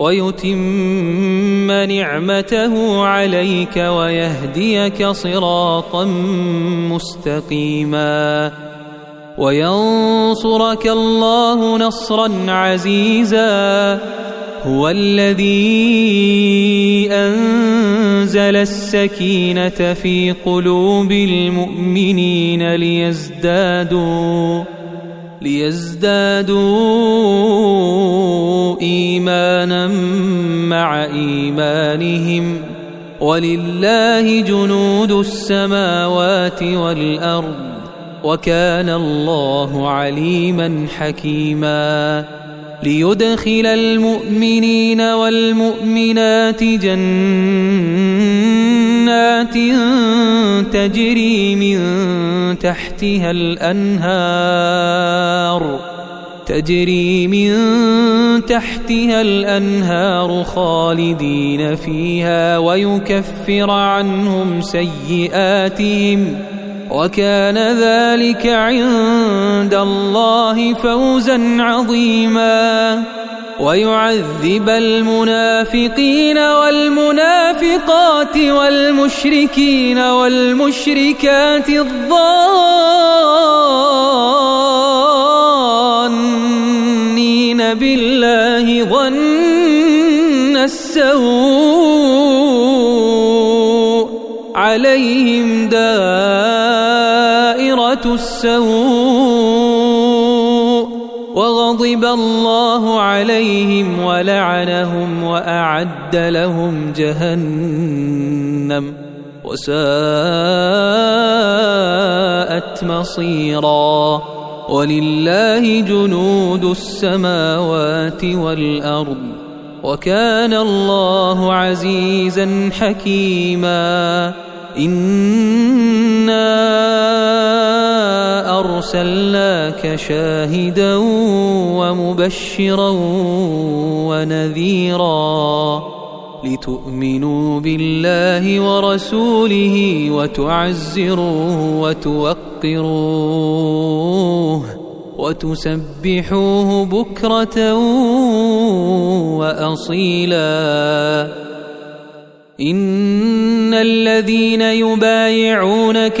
ويتم نعمته عليك ويهديك صراطا مستقيما وينصرك الله نصرا عزيزا هو الذي أنزل السكينة في قلوب المؤمنين ليزدادوا ليزدادوا إيمانا مع إيمانهم ولله جنود السماوات والأرض وكان الله عليما حكيما ليدخل المؤمنين والمؤمنات جنات تجري من تحتها الأنهار تجري من تحتها الأنهار خالدين فيها ويكفر عنهم سيئاتهم وكان ذلك عند الله فوزا عظيما. ويعذب المنافقين والمنافقات والمشركين والمشركات الظانين بالله ظن السوء عليهم دائرة السوء وغضب الله ولعنهم وأعد لهم جهنم وساءت مصيرا ولله جنود السماوات والأرض وكان الله عزيزا حكيما إنا أرسلناك شاهدا ومبشرا ونذيرا لتؤمنوا بالله ورسوله وتعزروه وتوقروه وتسبحوه بكرة وأصيلا. إن الذين يبايعونك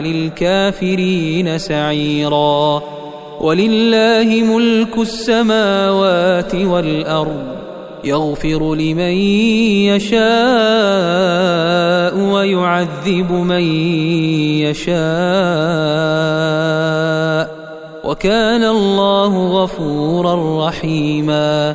للكافرين سعيرا. ولله ملك السماوات والأرض يغفر لمن يشاء ويعذب من يشاء. وكان الله غفورا رحيما.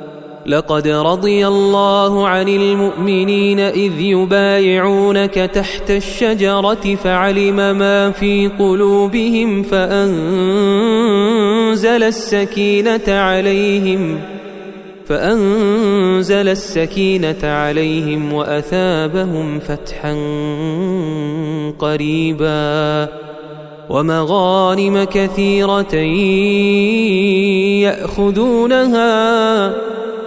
لقد رضي الله عن المؤمنين إذ يبايعونك تحت الشجرة فعلم ما في قلوبهم فأنزل السكينة عليهم فأنزل السكينة عليهم وأثابهم فتحا قريبا ومغانم كثيرة يأخذونها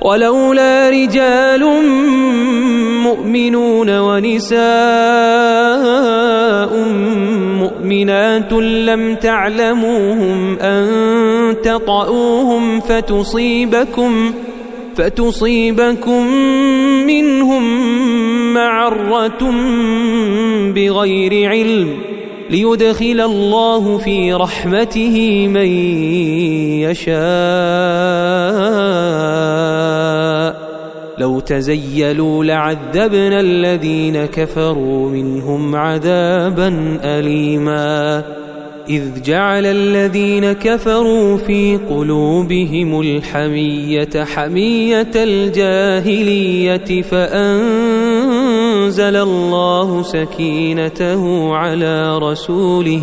ولولا رجال مؤمنون ونساء مؤمنات لم تعلموهم أن تطؤوهم فتصيبكم فتصيبكم منهم معرة بغير علم ليدخل الله في رحمته من يشاء. تزيلوا لعذبنا الذين كفروا منهم عذابا أليما. إذ جعل الذين كفروا في قلوبهم الحمية حمية الجاهلية فأنزل الله سكينته على رسوله.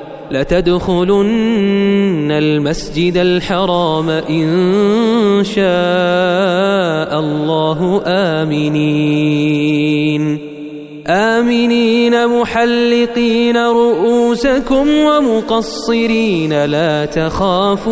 لتدخلن المسجد الحرام إن شاء الله آمنين. آمنين محلقين رؤوسكم ومقصرين لا تخافون.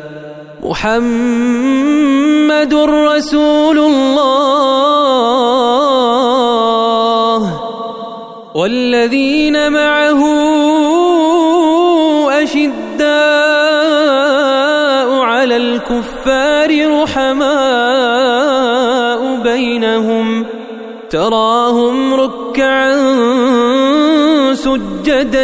محمد رسول الله والذين معه أشداء على الكفار رحماء بينهم تراهم ركعا سجدا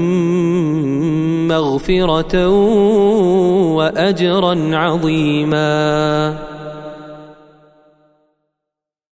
مغفرة وأجرا عظيما